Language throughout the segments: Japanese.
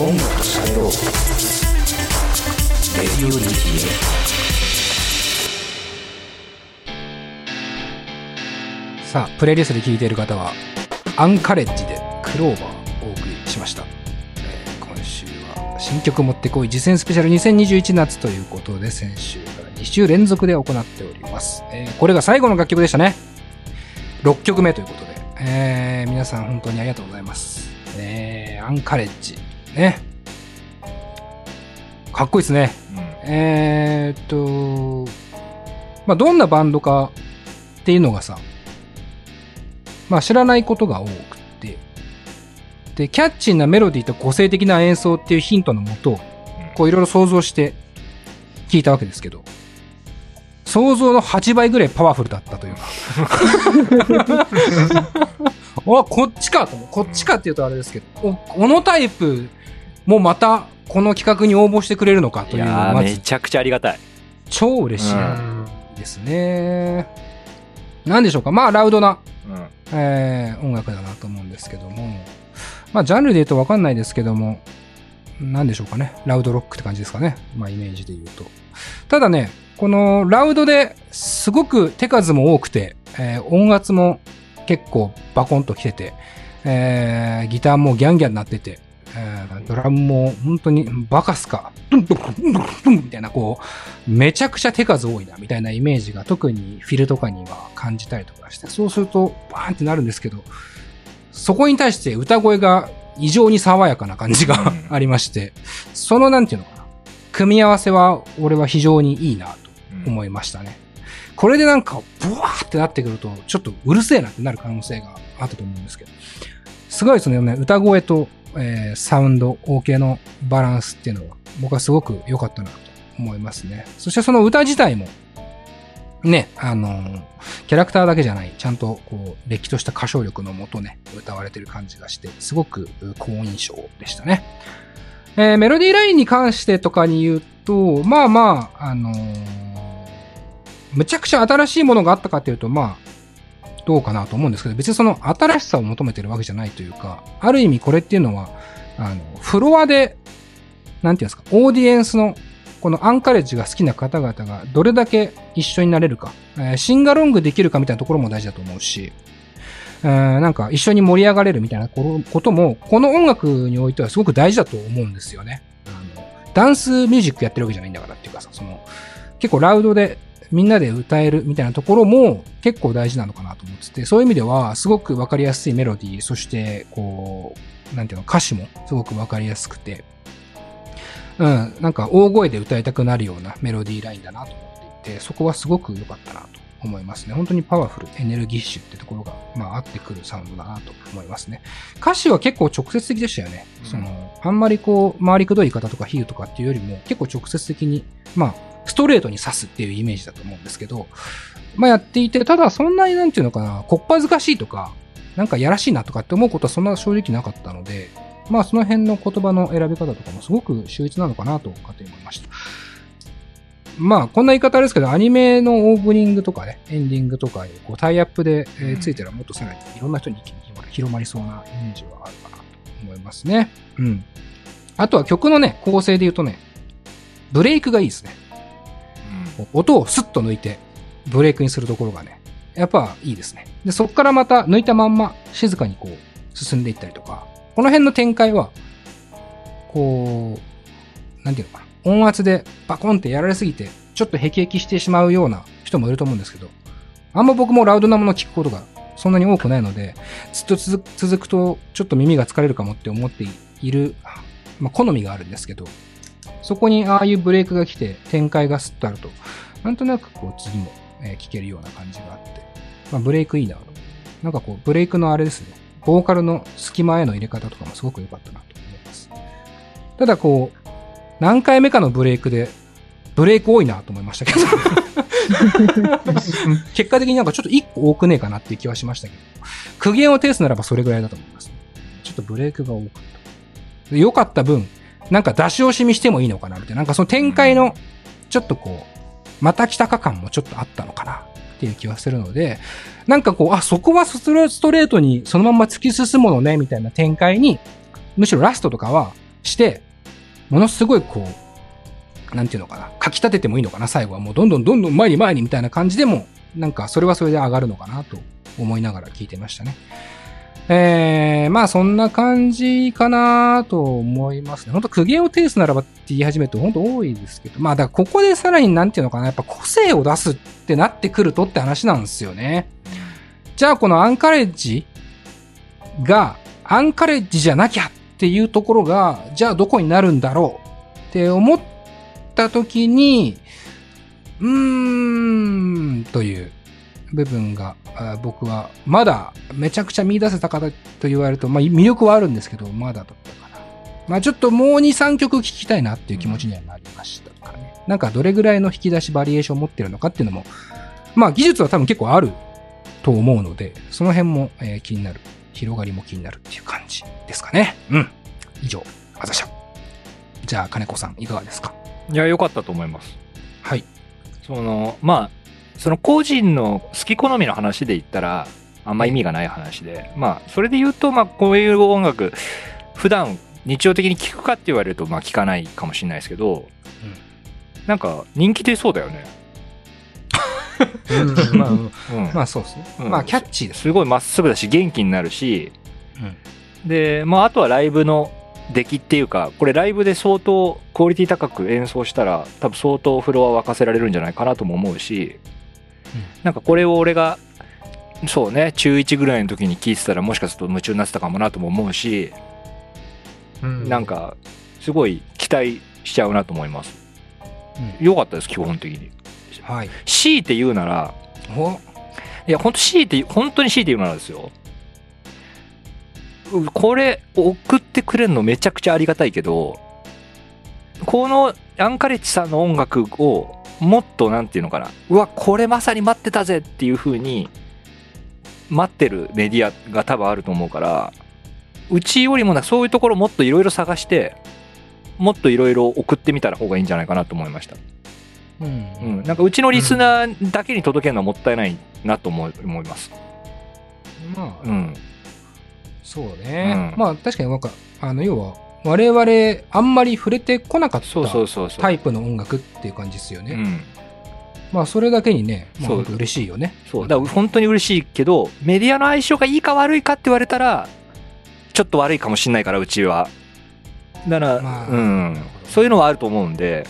音楽と喋ろうレディオ DTA さあ、プレイリストで聴いている方は、アンカレッジでクローバーをお送りしました。えー今週は新曲持ってこい実践スペシャル2021夏ということで、先週から2週連続で行っております。えーこれが最後の楽曲でしたね。6曲目ということで、えー皆さん本当にありがとうございます。えアンカレッジ。ね。かっこいいですね。えーっと、まあ、どんなバンドかっていうのがさ、まあ、知らないことが多くって、で、キャッチーなメロディーと個性的な演奏っていうヒントのもと、こういろいろ想像して聞いたわけですけど、想像の8倍ぐらいパワフルだったというか。あ、こっちかと思う。こっちかっていうとあれですけど、おこのタイプもまたこの企画に応募してくれるのかという、いやめちゃくちゃありがたい。超嬉しいうんですね。なんでしょうか。まあ、ラウドな、うんえー音楽だなと思うんですけども、まあ、ジャンルで言うとわかんないですけども、なんでしょうかね。ラウドロックって感じですかね。まあ、イメージで言うと。ただね、このラウドですごく手数も多くて、えー音圧も結構バコンと来てて、えーギターもギャンギャンなってて、えードラムも本当にバカスカ、ドンドンドンドンみたいなこう、めちゃくちゃ手数多いなみたいなイメージが特にフィルとかには感じたりとかして、そうするとバーンってなるんですけど、そこに対して歌声が異常に爽やかな感じがうん。ありまして、そのなんていうのかな、組み合わせは俺は非常にいいなと思いましたね。これでなんか、ブワーってなってくると、ちょっとうるせえなってなる可能性があったと思うんですけど、すごいそのね、歌声と、えーサウンド、オーケーのバランスっていうのは、僕はすごく良かったなと思いますね。そしてその歌自体も、ね、あのーキャラクターだけじゃない、ちゃんとこう、れっきとした歌唱力のもとね、歌われてる感じがして、すごく好印象でしたね。えーメロディーラインに関してとかに言うと、まあまあ、あのーむちゃくちゃ新しいものがあったかっていうと、まあ、どうかなと思うんですけど、別にその新しさを求めてるわけじゃないというか、ある意味これっていうのは、あの、フロアで、なんていうんですか、オーディエンスの、このアンカレッジが好きな方々がどれだけ一緒になれるか、えーシンガロングできるかみたいなところも大事だと思うし、えーなんか一緒に盛り上がれるみたいなことも、この音楽においてはすごく大事だと思うんですよね。あのダンスミュージックやってるわけじゃないんだからっていうかさ、その、結構ラウドでみんなで歌えるみたいなところも結構大事なのかなと思ってて、そういう意味ではすごくわかりやすいメロディー、そして、こう、なんていうの、歌詞もすごくわかりやすくて、うん、なんか大声で歌いたくなるようなメロディーラインだなと思っていて、そこはすごく良かったなと思いますね。本当にパワフル、エネルギッシュってところが、まあ、合ってくるサウンドだなと思いますね。歌詞は結構直接的でしたよね。うんその、あんまりこう、回りくどい方とか比喩とかっていうよりも、結構直接的に、まあ、ストレートに刺すっていうイメージだと思うんですけど、まあやっていて、ただそんなになんていうのかな、こっぱずかしいとか、なんかやらしいなとかって思うことはそんな正直なかったので、まあその辺の言葉の選び方とかもすごく秀逸なのかなと勝手に思いました。まあこんな言い方ですけど、アニメのオープニングとかね、エンディングとかにこうタイアップで、えついてるらもっとさらにいろんな人に広まりそうなイメージはあるかなと思いますね。うん。あとは曲のね、構成で言うとね、ブレイクがいいですね。音をスッと抜いて、ブレイクにするところがね、やっぱいいですね。で、そこからまた抜いたまんま、静かにこう、進んでいったりとか、この辺の展開は、こう、なんていうのかな、音圧でバコンってやられすぎて、ちょっとヘキヘキしてしまうような人もいると思うんですけど、あんま僕もラウドなもの聞くことがそんなに多くないので、ずっと続続くとちょっと耳が疲れるかもって思っている、まあ、好みがあるんですけど、そこにああいうブレイクが来て展開がスッとあると、なんとなくこう次も、えー聞けるような感じがあって、まあ、ブレイクいいなと。なんかこう、ブレイクのあれですね、ボーカルの隙間への入れ方とかもすごく良かったなと思います。ただこう、何回目かのブレイクで、ブレイク多いなと思いましたけど。結果的になんかちょっと一個多くねえかなっていう気はしましたけど、苦言を呈すならばそれぐらいだと思います、ちょっとブレイクが多かった。で良かった分、なんか出し惜しみしてもいいのかなみたいな、なんかその展開の、ちょっとこう、また来たか感もちょっとあったのかな。っていう気はするので、なんかこう、あ、そこはストレートにそのまんま突き進むのね、みたいな展開にむしろラストとかはして、ものすごいこう、なんていうのかな、書き立ててもいいのかな、最後は。もうどんどんどんどん前に前にみたいな感じでも、なんかそれはそれで上がるのかなと思いながら聞いてましたね。えー、まあそんな感じかなと思いますね。本当苦言を呈すならばって言い始めると本当多いですけど、まあだからここでさらになんていうのかな、やっぱ個性を出すってなってくるとって話なんですよね。じゃあこのアンカレッジが、アンカレッジじゃなきゃっていうところが、じゃあどこになるんだろうって思った時に、うーん、という部分が、あ僕は、まだめちゃくちゃ見出せた方と言われると、まあ魅力はあるんですけど、まだだったかな。まあちょっともう2、3曲聴きたいなっていう気持ちにはなりましたかね。なんかどれぐらいの引き出しバリエーションを持ってるのかっていうのも、まあ技術は多分結構あると思うので、その辺も、えー気になる。広がりも気になるっていう感じですかね。うん。以上、あざしゃ。じゃあ、金子さん、いかがですか？いや、良かったと思います。はい。その、まあ、その個人の好き好みの話で言ったら、あんま意味がない話で、まあ、それで言うと、まあ、こういう音楽、普段日常的に聴くかって言われると、まあ、聴かないかもしれないですけど、なんか、人気出そうだよね。うん、まあ、うん。まあそうですね。うんまあキャッチーです。すごいまっすぐだし、元気になるし、うんで、まあ、あとはライブの出来っていうか、これライブで相当クオリティ高く演奏したら、多分相当フロア沸かせられるんじゃないかなとも思うし、なんかこれを俺が、そうね、中1ぐらいの時に聴いてたらもしかすると夢中になってたかもなとも思うし、うんなん、か、すごい期待しちゃうなと思います。うん良かったです、基本的に。はい。強いて言うなら、おいや、本当強いて、本当に強いて言うならですよ。うこれ、送ってくれるのめちゃくちゃありがたいけど、このアンカレッジさんの音楽を、もっとなんていうのかな、うわ、これまさに待ってたぜっていう風に、待ってるメディアが多分あると思うから、うちよりもな、そういうところもっといろいろ探して、もっといろいろ送ってみたら方がいいんじゃないかなと思いました。うん。うん、なんかうちのリスナーだけに届けるのはもったいないなと思います。まあ、うん。そうね。うんまあ確かになんか、あの、要は、我々、あんまり触れてこなかった。タイプの音楽っていう感じですよね。うん。まあそれだけにね、まあ嬉しいよね。そう。だから本当に嬉しいけど、メディアの相性がいいか悪いかって言われたら、ちょっと悪いかもしんないから、うちは。だから、まあうん。そういうのはあると思うんで、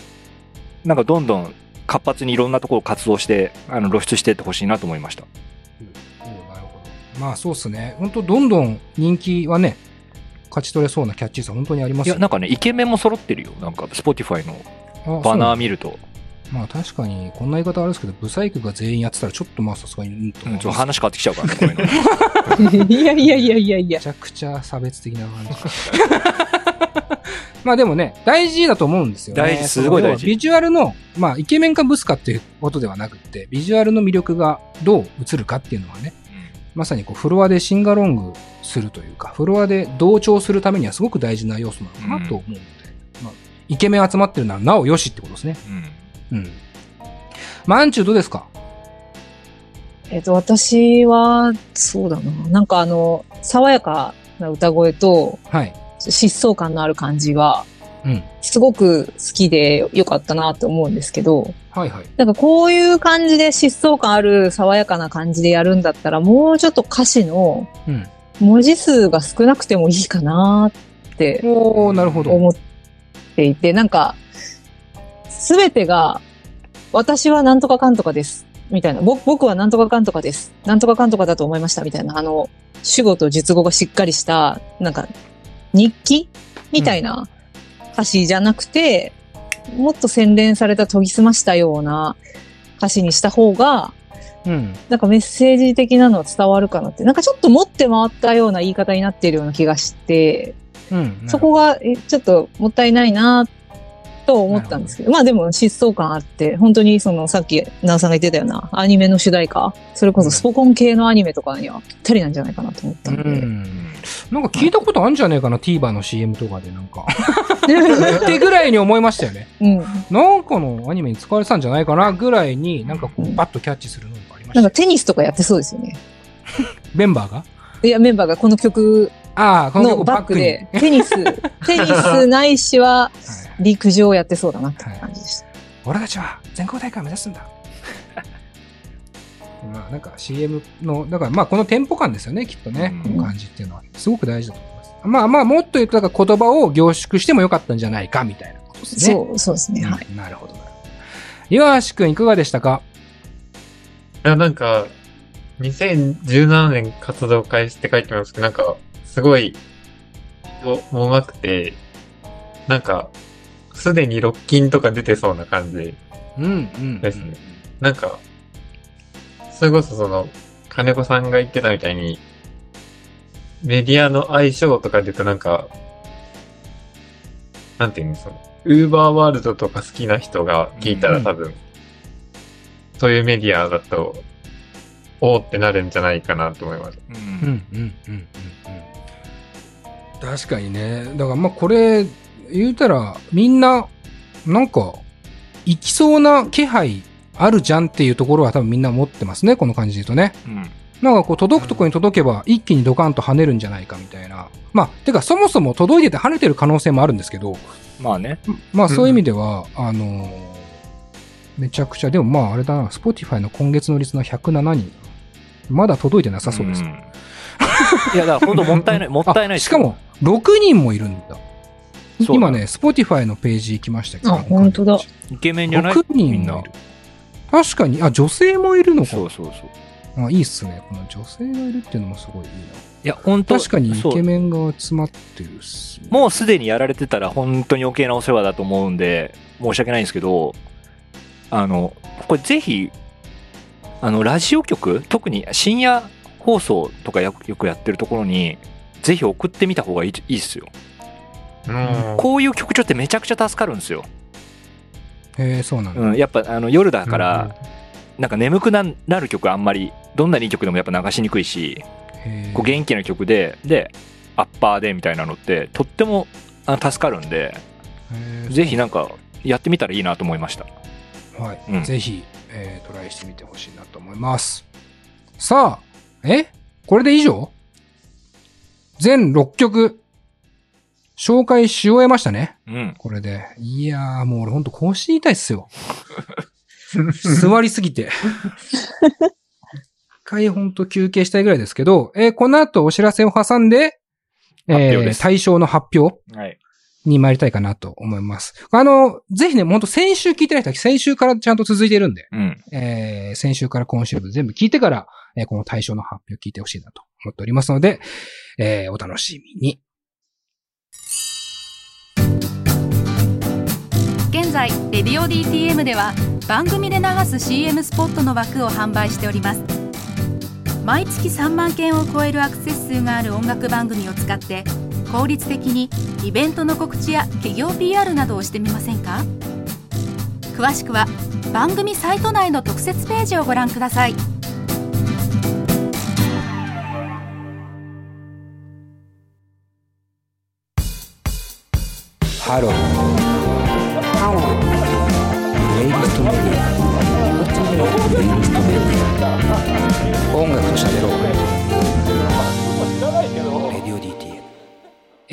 なんかどんどん活発にいろんなところ活動して、あの露出していってほしいなと思いました。おなるほど。まあそうっすね。本当どんどん人気はね、勝ち取れそうなキャッチーさ本当にありますよいや、なんかね、イケメンも揃ってるよ。なんか、Spotify のバナー見ると。まあ確かに、こんな言い方あれですけど、ブサイクが全員やってたらちょっとまあさすがに、うんと話変わってきちゃうからね、いやいやいやいやいやめ。ちゃくちゃ差別的な感じ。まあでもね、大事だと思うんですよね。大事すごい大事ビジュアルの、まあイケメンかブスかっていうことではなくって、ビジュアルの魅力がどう映るかっていうのはね、まさにこうフロアでシンガロングするというか、フロアで同調するためにはすごく大事な要素なのかなと思うので、まあ、イケメン集まってるならなおよしってことですね。うん。うん。まあ、アンチューどうですか？えっと、私は、そうだな。なんかあの、爽やかな歌声と、はい。疾走感のある感じは、うん。すごく好きで良かったなと思うんですけど、はいはい。なんかこういう感じで疾走感ある爽やかな感じでやるんだったら、もうちょっと歌詞のうん。文字数が少なくてもいいかなって。思っていて、なんか、すべてが、私はなんとかかんとかです。みたいな。僕僕はなんとかかんとかです。なんとかかんとかだと思いました。みたいな。あの、主語と述語がしっかりした、なんか、日記？みたいな歌詞じゃなくて、もっと洗練された研ぎ澄ましたような歌詞にした方が、うん。なんかメッセージ的なのは伝わるかなって。なんかちょっと持って回ったような言い方になっているような気がして、うん。そこが、え、ちょっともったいないなと思ったんですけど、まあでも疾走感あって、本当にそのさっき、なおさんが言ってたようなアニメの主題歌、それこそスポコン系のアニメとかにはぴったりなんじゃないかなと思ったうので。ん。なんか聞いたことあるんじゃねえかな、TVer の CM とかでなんか。ってぐらいに思いましたよね。うん。なんかのアニメに使われてたんじゃないかなぐらいに、なんかこう、うんバッとキャッチするのがありましたよ。なんかテニスとかやってそうですよね。メンバーが？いや、メンバーがこの曲ああ、このバックにで、テニス、テニスないしははい陸上をやってそうだなって感じでした。俺たちは全国大会を目指すんだ。まあなんか CM の、だからまあこのテンポ感ですよね、きっとね。うんこの感じっていうのは。すごく大事だと思います。まあまあもっと言うと、だから言葉を凝縮してもよかったんじゃないか、みたいなことですね。そう、そうですね。はい。うんなるほどなるほど。岩橋くんいかがでしたか？いや、なんか、2017年活動開始って書いてますけど、なんか、すごい、もうまくて、なんか、すでにロッキンとか出てそうな感じ。うん、うん。ですねなんか、それこそその、金子さんが言ってたみたいに、メディアの相性とかで言うとなんか、なんていうの、その、ウーバーワールドとか好きな人が聞いたうんら多分、そういうメディアだと、おーってなるんじゃないかなと思います。うんうん、うん、うん、うん。うん確かにね。だからまあこれ、言うたら、みんな、なんか、行きそうな気配あるじゃんっていうところは多分みんな持ってますね、この感じで言うとね。うんなんかこう届くとこに届けば一気にドカンと跳ねるんじゃないかみたいな。まあ、てかそもそも届いてて跳ねてる可能性もあるんですけど、まあね。まあそういう意味では、あのーめちゃくちゃ、でもまああれだな、Spotify の今月の率の107人。まだ届いてなさそうです。んいや、だから本当もったいない、もったいないあしかも、6人もいるんだ。今ね、Spotify のページ行きましたけど。あ本当だイケメンじゃない？6人いる。確かに、あ、女性もいるのか。そうそうそう。あいいっすね。この女性がいるっていうのもすごいいいな。いや、本当確かにイケメンが集まってるっすね、もうすでにやられてたら本当に余計なお世話だと思うんで、申し訳ないんですけど、あの、これぜひ、あの、ラジオ局、特に深夜放送とかよよくやってるところに、ぜひ送ってみた方がいいいいっすよ。うんこういう曲調ってめちゃくちゃ助かるんですよ。へえ、そうなんだ。うん、やっぱあの夜だから、なんか眠くななる曲あんまり、どんなにいい曲でもやっぱ流しにくいし、こう元気な曲で、で、アッパーでみたいなのって、とっても助かるんで、ぜひなんかやってみたらいいなと思いました。はい。うんぜひ、えートライしてみてほしいなと思います。さあ、え？これで以上？全6曲、紹介し終えましたね。うん。これで。いやー、もう俺ほんと更新痛いっすよ。座りすぎて。一回ほんと休憩したいぐらいですけど、えーこの後お知らせを挟んで、えー対象の発表はい。に参りたいかなと思います。あの、ぜひね、ほんと先週聞いてない人は先週からちゃんと続いているんで、うん。えー先週から今週分全部聞いてから、えーこの対象の発表聞いてほしいなと思っておりますので、えーお楽しみに。現在レディオ DTM では番組で流す CM スポットの枠を販売しております毎月3万件を超えるアクセス数がある音楽番組を使って効率的にイベントの告知や企業 PR などをしてみませんか？詳しくは番組サイト内の特設ページをご覧くださいハロー。ハロー。レイリストメディア。レイリストメディア。音楽と喋ろう。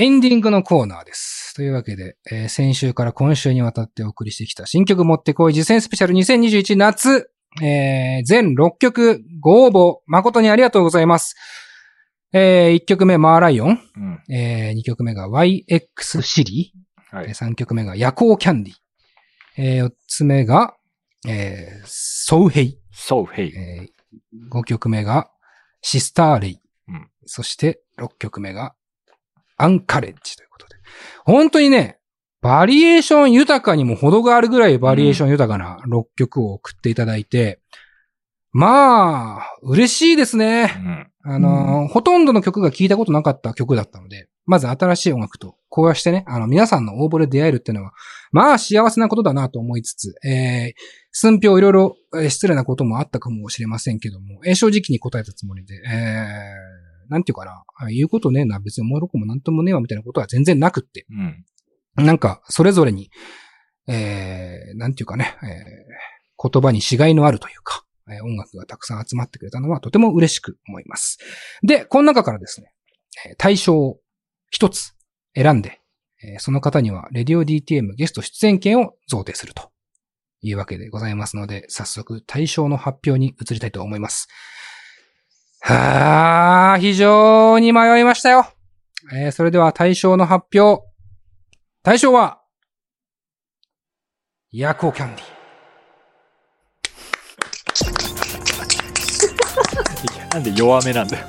エンディングのコーナーです。というわけで、えー先週から今週にわたってお送りしてきた新曲持ってこい自薦スペシャル2021夏、えー全6曲ご応募誠にありがとうございます。え1曲目マーライオン。うん。え2曲目が YX シリはいえー3曲目が夜行キャンディ。え4つ目が、えー、ソウヘイ。そう、ヘイ。え5曲目がシスターレイ。うんそして6曲目がアンカレッジということで。本当にね、バリエーション豊かにも程があるぐらいバリエーション豊かな6曲を送っていただいて、まあ、嬉しいですうね。ん。あのーほとんどの曲が聴いたことなかった曲だったので、まず新しい音楽とこうしてね、あの、皆さんの応募で出会えるっていうのは、まあ幸せなことだなと思いつつ、えー、寸評いろいろえー失礼なこともあったかもしれませんけども、えー正直に答えたつもりで、えー、なんていうかな、あ言うことねえな、別におもろくもなんともねえわみたいなことは全然なくって、うん。なんか、それぞれに、えー、なんていうかね、えー、言葉にしがいのあるというか、えー音楽がたくさん集まってくれたのはとても嬉しく思います。で、この中からですね、えー対象を一つ選んで、えーその方には、レディオ DTM ゲスト出演権を贈呈するというわけでございますので、早速対象の発表に移りたいと思います。はあ、非常に迷いましたよ。えーそれでは対象の発表。対象は、ヤコーキャンディ。なんで弱めなんだよ。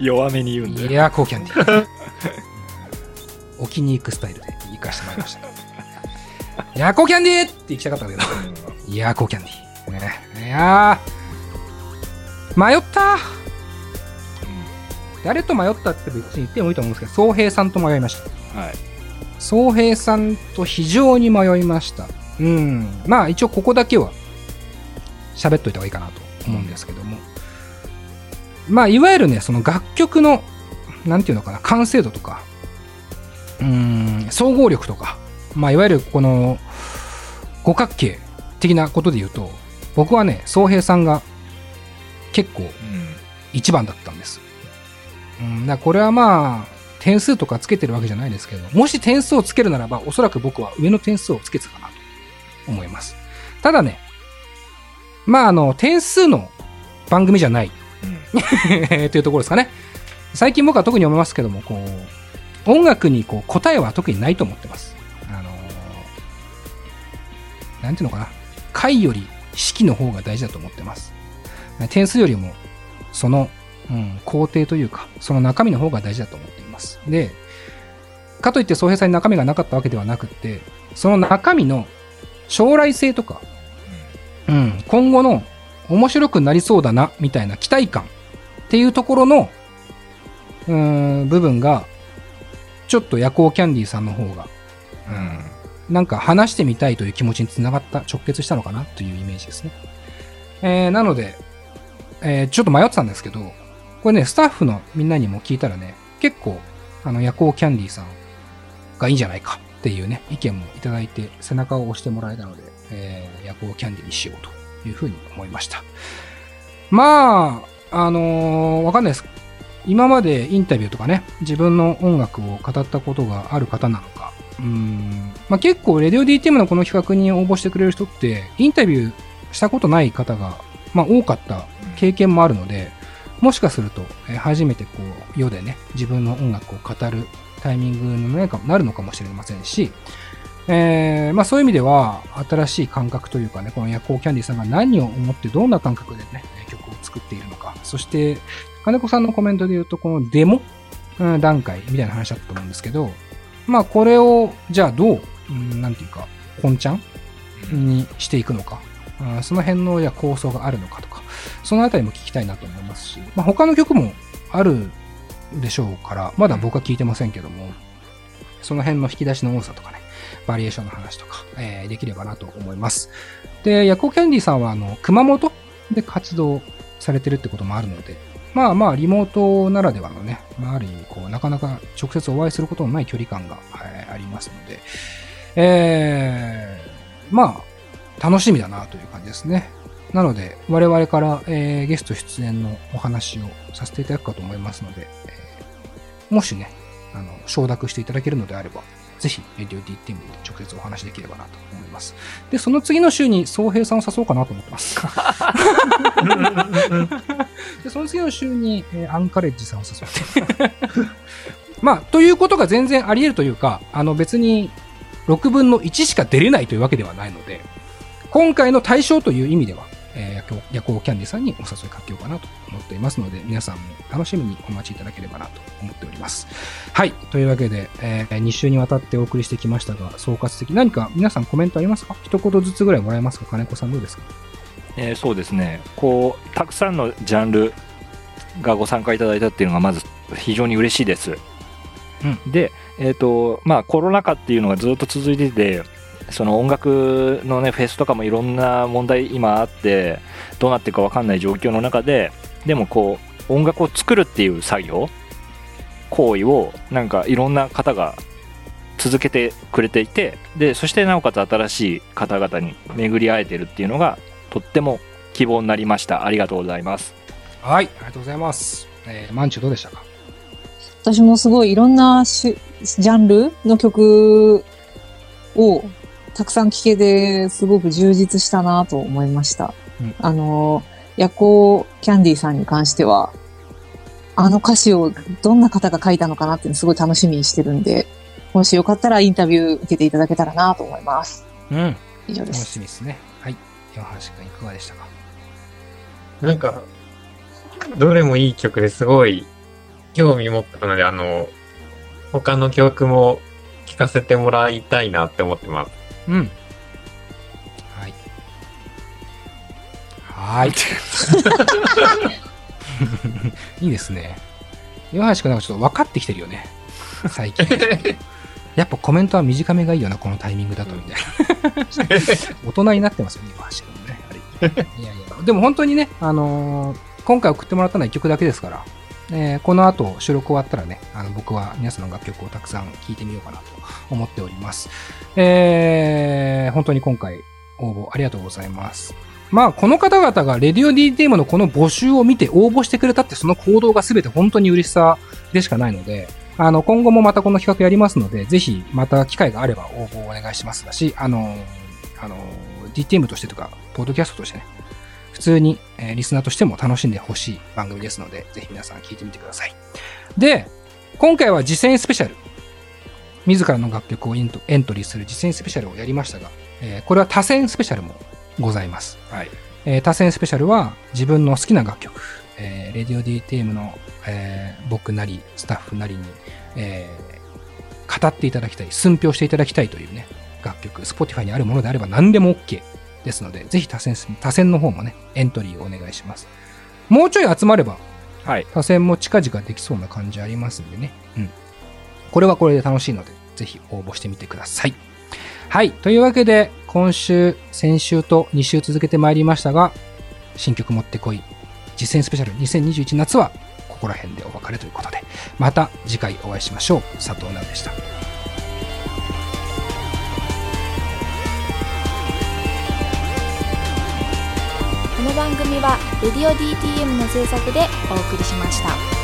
弱めに言うんだよ。ヤコーキャンディ。置きに行くスタイルで行かしてまいりました。ヤコーキャンディって行きたかったんだけど。ヤコーキャンディ。ね、いやー、迷った誰と迷ったって別に言ってもいいと思うんですけど、総平さんと迷いました。はい。総平さんと非常に迷いました。うん。まあ一応ここだけは喋っといた方がいいかなと思うんですけども。まあいわゆるね、その楽曲の、なんていうのかな、完成度とか、うん、総合力とか、まあいわゆるこの五角形的なことで言うと、僕はね、総平さんが結構うん。一番だったんです。うん、これはまあ、点数とかつけてるわけじゃないですけど、もし点数をつけるならば、おそらく僕は上の点数をつけてたかなと思います。ただね、まああの、点数の番組じゃない というところですかね。最近僕は特に思いますけども、こう、音楽にこう答えは特にないと思ってます。あのーなんていうのかな。回より式の方が大事だと思ってます。点数よりも、その、うん、工程というか、その中身の方が大事だと思っています。で、かといって総平さんに中身がなかったわけではなくて、その中身の将来性とか、うん、今後の面白くなりそうだな、みたいな期待感っていうところの、うん、部分が、ちょっと夜行キャンディーさんの方が、うん。なんか話してみたいという気持ちにつながった、直結したのかなというイメージですね。えー、なので、えーちょっと迷ってたんですけど、これね、スタッフのみんなにも聞いたらね、結構、あの、夜行キャンディーさんがいいんじゃないかっていうね、意見もいただいて、背中を押してもらえたので、えー、夜行キャンディーにしようというふうに思いました。まあ、あのーわかんないです。今までインタビューとかね、自分の音楽を語ったことがある方なのか、うん、まあ結構、レディオ DTM のこの企画に応募してくれる人って、インタビューしたことない方が、まあ多かった経験もあるので、もしかすると、え初めてこう、世でね、自分の音楽を語るタイミングになるのかもしれませんし、えーまあそういう意味では、新しい感覚というかね、この夜行キャンディーさんが何を思ってどんな感覚でね、曲を作っているのか、そして、金子さんのコメントで言うと、このデモ、段階みたいな話だったと思うんですけど、まあこれを、じゃあどう、うんなんていうか、本ちゃんにしていくのか、その辺のじゃあ構想があるのかとか、そのあたりも聞きたいなと思いますし、まあ他の曲もあるでしょうから、まだ僕は聞いてませんけども、その辺の引き出しの多さとかね、バリエーションの話とか、えーできればなと思います。で、ヤコキャンディさんは、あの、熊本で活動されてるってこともあるので、まあまあ、リモートならではのね、あ、る意味、こう、なかなか直接お会いすることのない距離感が、はいありますので、えー、まあ、楽しみだなという感じですね。なので、我々から、えーゲスト出演のお話をさせていただくかと思いますので、えーもしね、あの、承諾していただけるのであれば、ぜひ、レディオ DTM で直接お話できればなと思います。で、その次の週に、総平さんを誘おうかなと思ってます。で、その次の週に、えーアンカレッジさんを誘って。まあ、ということが全然あり得るというか、あの別に6分の1しか出れないというわけではないので、今回の対象という意味では、えー、夜行キャンディさんにお誘いかけようかなと思っていますので、皆さんも楽しみにお待ちいただければなと思っております。はい。というわけで、え2週にわたってお送りしてきましたが、総括的、何か皆さんコメントありますか？一言ずつぐらいもらえますか？金子さんどうですか？えーそうですね。こうたくさんのジャンルがご参加いただいたっていうのがまず非常に嬉しいです、でえっ、とまあコロナ禍っていうのがずっと続いててその音楽のねフェスとかもいろんな問題今あってどうなっていくか分かんない状況の中ででもこう音楽を作るっていう作業行為をなんかいろんな方が続けてくれていてでそしてなおかつ新しい方々に巡り会えてるっていうのがとっても希望になりましたありがとうございますはい。ありがとうございます。えー、マンチュどうでしたか？私もすごいいろんなしジャンルの曲をたくさん聴けて、すごく充実したなと思いました。うんあの、夜行キャンディーさんに関しては、あの歌詞をどんな方が書いたのかなっていうのすごい楽しみにしてるんで、もしよかったらインタビュー受けていただけたらなと思います。うん。以上で楽す。しみですね。はい。岩橋君いかがでしたか？なんか、どれもいい曲ですごい興味持ったので、あの、他の曲も聴かせてもらいたいなって思ってます。うん。はい。はーい。いいですね。岩橋君なんかちょっと分かってきてるよね。最近。やっぱコメントは短めがいいよな、このタイミングだと、みたいな。大人になってますよね、岩橋君もね。あれいやいや。でも本当にね、あのー今回送ってもらったのは1曲だけですから、えーこの後収録終わったらね、あの僕は皆さんの楽曲をたくさん聴いてみようかなと思っております。えー、本当に今回応募ありがとうございます。まあ、この方々がレディオ DTM のこの募集を見て応募してくれたってその行動が全て本当に嬉しさでしかないので、あの、今後もまたこの企画やりますので、ぜひまた機会があれば応募をお願いしますだし、あの、あの、DTM としてとか、ポッドキャストとしてね、普通に、えーリスナーとしても楽しんでほしい番組ですので、ぜひ皆さん聞いてみてください。で、今回は実践スペシャル。自らの楽曲をエントリーする実践スペシャルをやりましたが、えーこれは多選スペシャルもございます。はい。えー多選スペシャルは自分の好きな楽曲、えー、レディオ DTM の、えー僕なり、スタッフなりに、えー語っていただきたい、寸評していただきたいというね、楽曲、Spotify にあるものであれば何でも OK ですので、ぜひ多選、多選の方もね、エントリーをお願いします。もうちょい集まれば、はい。多選も近々できそうな感じありますんでね。うん。これはこれで楽しいので、ぜひ応募してみてください。はい。というわけで、今週、先週と2週続けてまいりましたが、新曲持ってこい、実践スペシャル2021夏は、ここら辺でお別れということで、また次回お会いしましょう。佐藤直でした。この番組は「レディオ DTM」の制作でお送りしました。